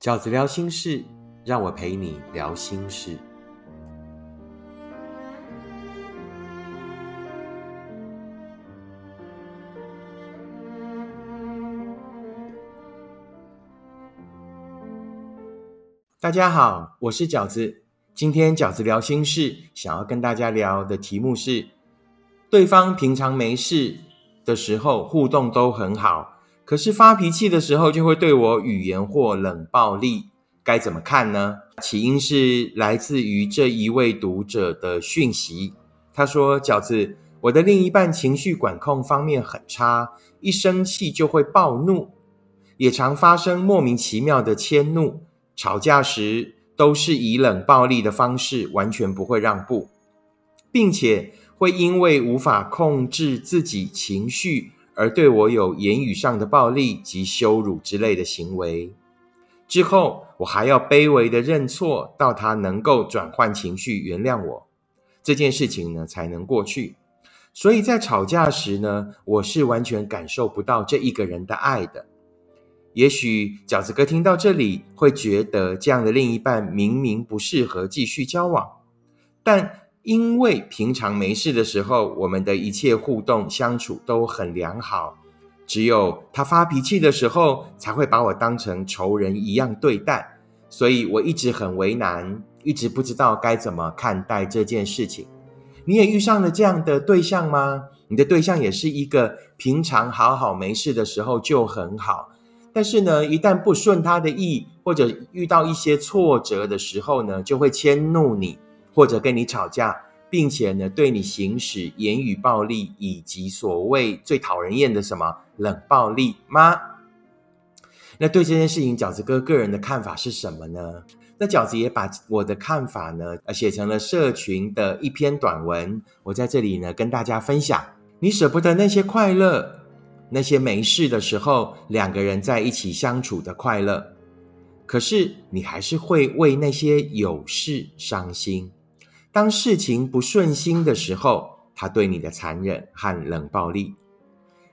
饺子聊心事，让我陪你聊心事。大家好，我是饺子。今天饺子聊心事，想要跟大家聊的题目是：对方平常没事的时候互动都很好。可是发脾气的时候，就会对我语言或冷暴力，该怎么看呢？起因是来自于这一位读者的讯息。他说：“饺子，我的另一半情绪管控方面很差，一生气就会暴怒，也常发生莫名其妙的迁怒。吵架时都是以冷暴力的方式，完全不会让步，并且会因为无法控制自己情绪。”而对我有言语上的暴力及羞辱之类的行为之后，我还要卑微的认错，到他能够转换情绪、原谅我，这件事情呢才能过去。所以在吵架时呢，我是完全感受不到这一个人的爱的。也许饺子哥听到这里会觉得，这样的另一半明明不适合继续交往，但。因为平常没事的时候，我们的一切互动相处都很良好，只有他发脾气的时候，才会把我当成仇人一样对待，所以我一直很为难，一直不知道该怎么看待这件事情。你也遇上了这样的对象吗？你的对象也是一个平常好好没事的时候就很好，但是呢，一旦不顺他的意，或者遇到一些挫折的时候呢，就会迁怒你。或者跟你吵架，并且呢，对你行使言语暴力，以及所谓最讨人厌的什么冷暴力吗？那对这件事情，饺子哥个人的看法是什么呢？那饺子也把我的看法呢，呃写成了社群的一篇短文，我在这里呢跟大家分享。你舍不得那些快乐，那些没事的时候，两个人在一起相处的快乐，可是你还是会为那些有事伤心。当事情不顺心的时候，他对你的残忍和冷暴力，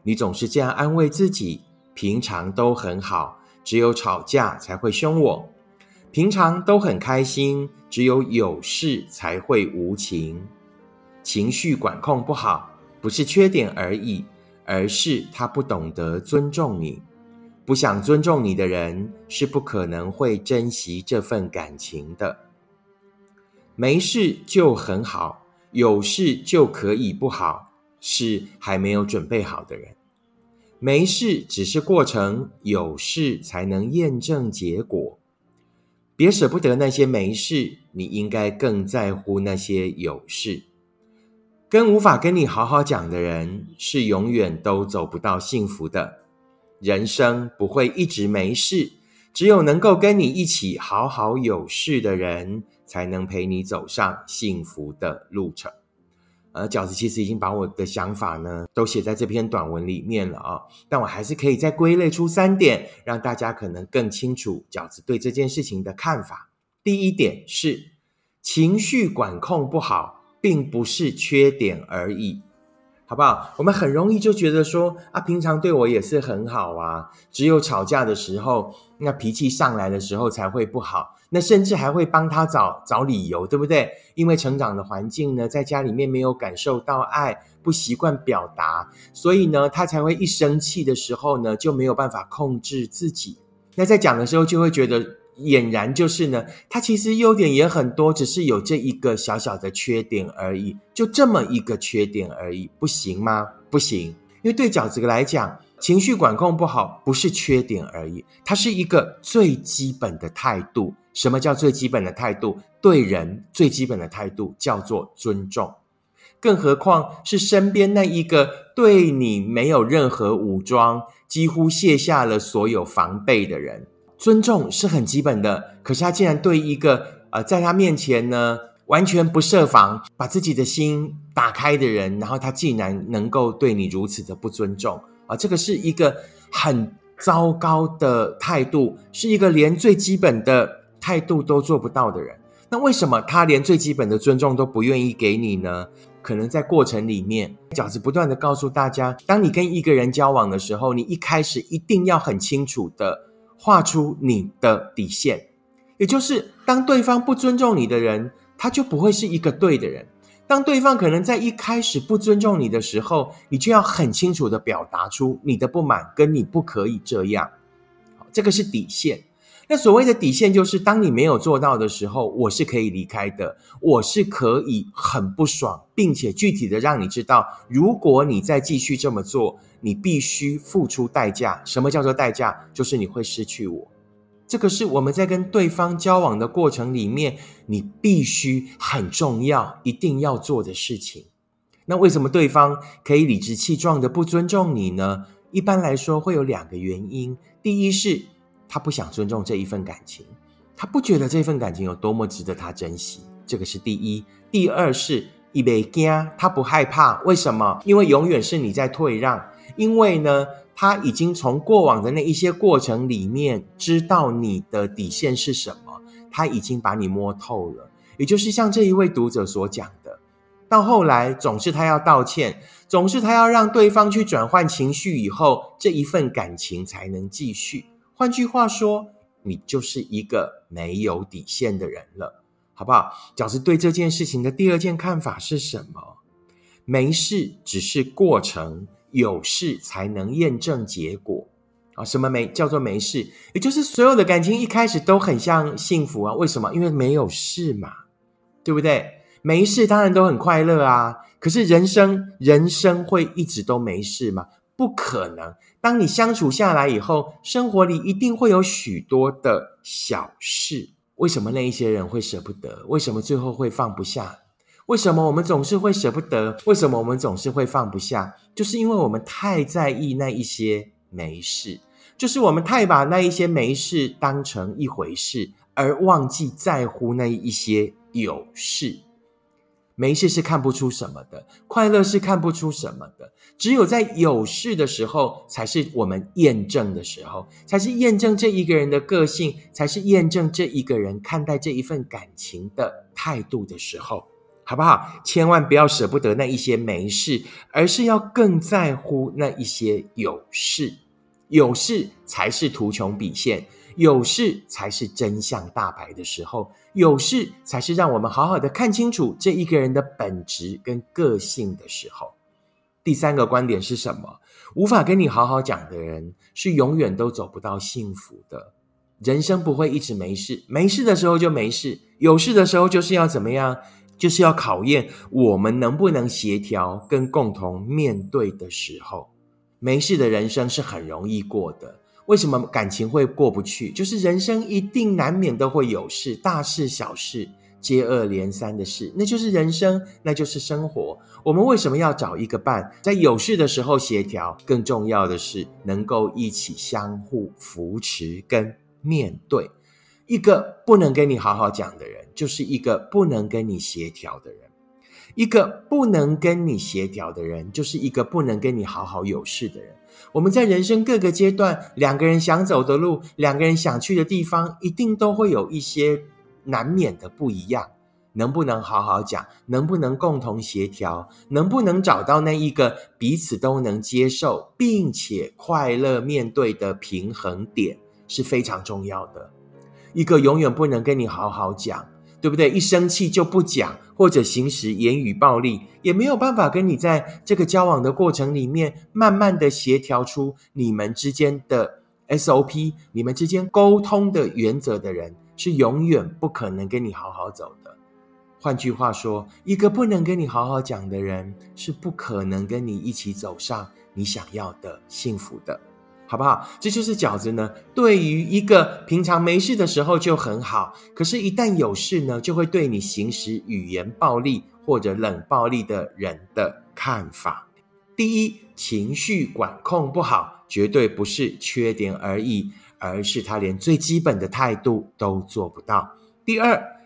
你总是这样安慰自己：平常都很好，只有吵架才会凶我；平常都很开心，只有有事才会无情。情绪管控不好，不是缺点而已，而是他不懂得尊重你。不想尊重你的人，是不可能会珍惜这份感情的。没事就很好，有事就可以不好，是还没有准备好的人。没事只是过程，有事才能验证结果。别舍不得那些没事，你应该更在乎那些有事。跟无法跟你好好讲的人，是永远都走不到幸福的。人生不会一直没事，只有能够跟你一起好好有事的人。才能陪你走上幸福的路程。呃，饺子其实已经把我的想法呢都写在这篇短文里面了啊，但我还是可以再归类出三点，让大家可能更清楚饺子对这件事情的看法。第一点是情绪管控不好，并不是缺点而已。好不好？我们很容易就觉得说啊，平常对我也是很好啊，只有吵架的时候，那脾气上来的时候才会不好。那甚至还会帮他找找理由，对不对？因为成长的环境呢，在家里面没有感受到爱，不习惯表达，所以呢，他才会一生气的时候呢，就没有办法控制自己。那在讲的时候，就会觉得。俨然就是呢，他其实优点也很多，只是有这一个小小的缺点而已，就这么一个缺点而已，不行吗？不行，因为对饺子来讲，情绪管控不好不是缺点而已，它是一个最基本的态度。什么叫最基本的态度？对人最基本的态度叫做尊重，更何况是身边那一个对你没有任何武装，几乎卸下了所有防备的人。尊重是很基本的，可是他竟然对一个呃，在他面前呢完全不设防，把自己的心打开的人，然后他竟然能够对你如此的不尊重啊！这个是一个很糟糕的态度，是一个连最基本的态度都做不到的人。那为什么他连最基本的尊重都不愿意给你呢？可能在过程里面，饺子不断的告诉大家，当你跟一个人交往的时候，你一开始一定要很清楚的。画出你的底线，也就是当对方不尊重你的人，他就不会是一个对的人。当对方可能在一开始不尊重你的时候，你就要很清楚的表达出你的不满，跟你不可以这样。这个是底线。那所谓的底线，就是当你没有做到的时候，我是可以离开的，我是可以很不爽，并且具体的让你知道，如果你再继续这么做，你必须付出代价。什么叫做代价？就是你会失去我。这个是我们在跟对方交往的过程里面，你必须很重要、一定要做的事情。那为什么对方可以理直气壮的不尊重你呢？一般来说会有两个原因，第一是。他不想尊重这一份感情，他不觉得这份感情有多么值得他珍惜，这个是第一。第二是一杯惊，他不害怕，为什么？因为永远是你在退让，因为呢，他已经从过往的那一些过程里面知道你的底线是什么，他已经把你摸透了。也就是像这一位读者所讲的，到后来总是他要道歉，总是他要让对方去转换情绪，以后这一份感情才能继续。换句话说，你就是一个没有底线的人了，好不好？饺子对这件事情的第二件看法是什么？没事只是过程，有事才能验证结果啊！什么没叫做没事？也就是所有的感情一开始都很像幸福啊？为什么？因为没有事嘛，对不对？没事当然都很快乐啊。可是人生，人生会一直都没事吗？不可能。当你相处下来以后，生活里一定会有许多的小事。为什么那一些人会舍不得？为什么最后会放不下？为什么我们总是会舍不得？为什么我们总是会放不下？就是因为我们太在意那一些没事，就是我们太把那一些没事当成一回事，而忘记在乎那一些有事。没事是看不出什么的，快乐是看不出什么的。只有在有事的时候，才是我们验证的时候，才是验证这一个人的个性，才是验证这一个人看待这一份感情的态度的时候，好不好？千万不要舍不得那一些没事，而是要更在乎那一些有事。有事才是图穷匕现。有事才是真相大白的时候，有事才是让我们好好的看清楚这一个人的本质跟个性的时候。第三个观点是什么？无法跟你好好讲的人，是永远都走不到幸福的。人生不会一直没事，没事的时候就没事，有事的时候就是要怎么样？就是要考验我们能不能协调跟共同面对的时候。没事的人生是很容易过的。为什么感情会过不去？就是人生一定难免都会有事，大事小事接二连三的事，那就是人生，那就是生活。我们为什么要找一个伴，在有事的时候协调？更重要的是，能够一起相互扶持跟面对。一个不能跟你好好讲的人，就是一个不能跟你协调的人。一个不能跟你协调的人，就是一个不能跟你好好有事的人。我们在人生各个阶段，两个人想走的路，两个人想去的地方，一定都会有一些难免的不一样。能不能好好讲？能不能共同协调？能不能找到那一个彼此都能接受，并且快乐面对的平衡点，是非常重要的。一个永远不能跟你好好讲。对不对？一生气就不讲，或者行使言语暴力，也没有办法跟你在这个交往的过程里面，慢慢的协调出你们之间的 SOP，你们之间沟通的原则的人，是永远不可能跟你好好走的。换句话说，一个不能跟你好好讲的人，是不可能跟你一起走上你想要的幸福的。好不好？这就是饺子呢。对于一个平常没事的时候就很好，可是，一旦有事呢，就会对你行使语言暴力或者冷暴力的人的看法。第一，情绪管控不好，绝对不是缺点而已，而是他连最基本的态度都做不到。第二。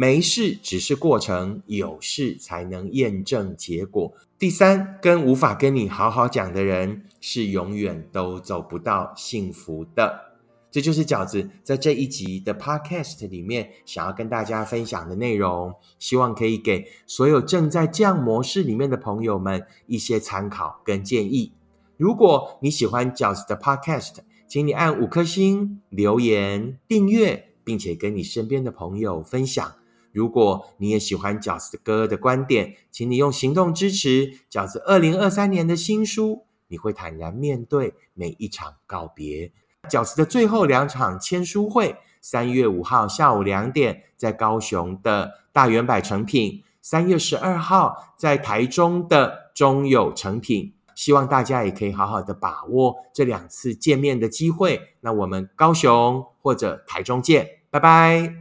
没事，只是过程；有事才能验证结果。第三，跟无法跟你好好讲的人，是永远都走不到幸福的。这就是饺子在这一集的 Podcast 里面想要跟大家分享的内容，希望可以给所有正在这样模式里面的朋友们一些参考跟建议。如果你喜欢饺子的 Podcast，请你按五颗星、留言、订阅，并且跟你身边的朋友分享。如果你也喜欢饺子哥的观点，请你用行动支持饺子二零二三年的新书。你会坦然面对每一场告别。饺子的最后两场签书会，三月五号下午两点在高雄的大圆百成品，三月十二号在台中的中友成品。希望大家也可以好好的把握这两次见面的机会。那我们高雄或者台中见，拜拜。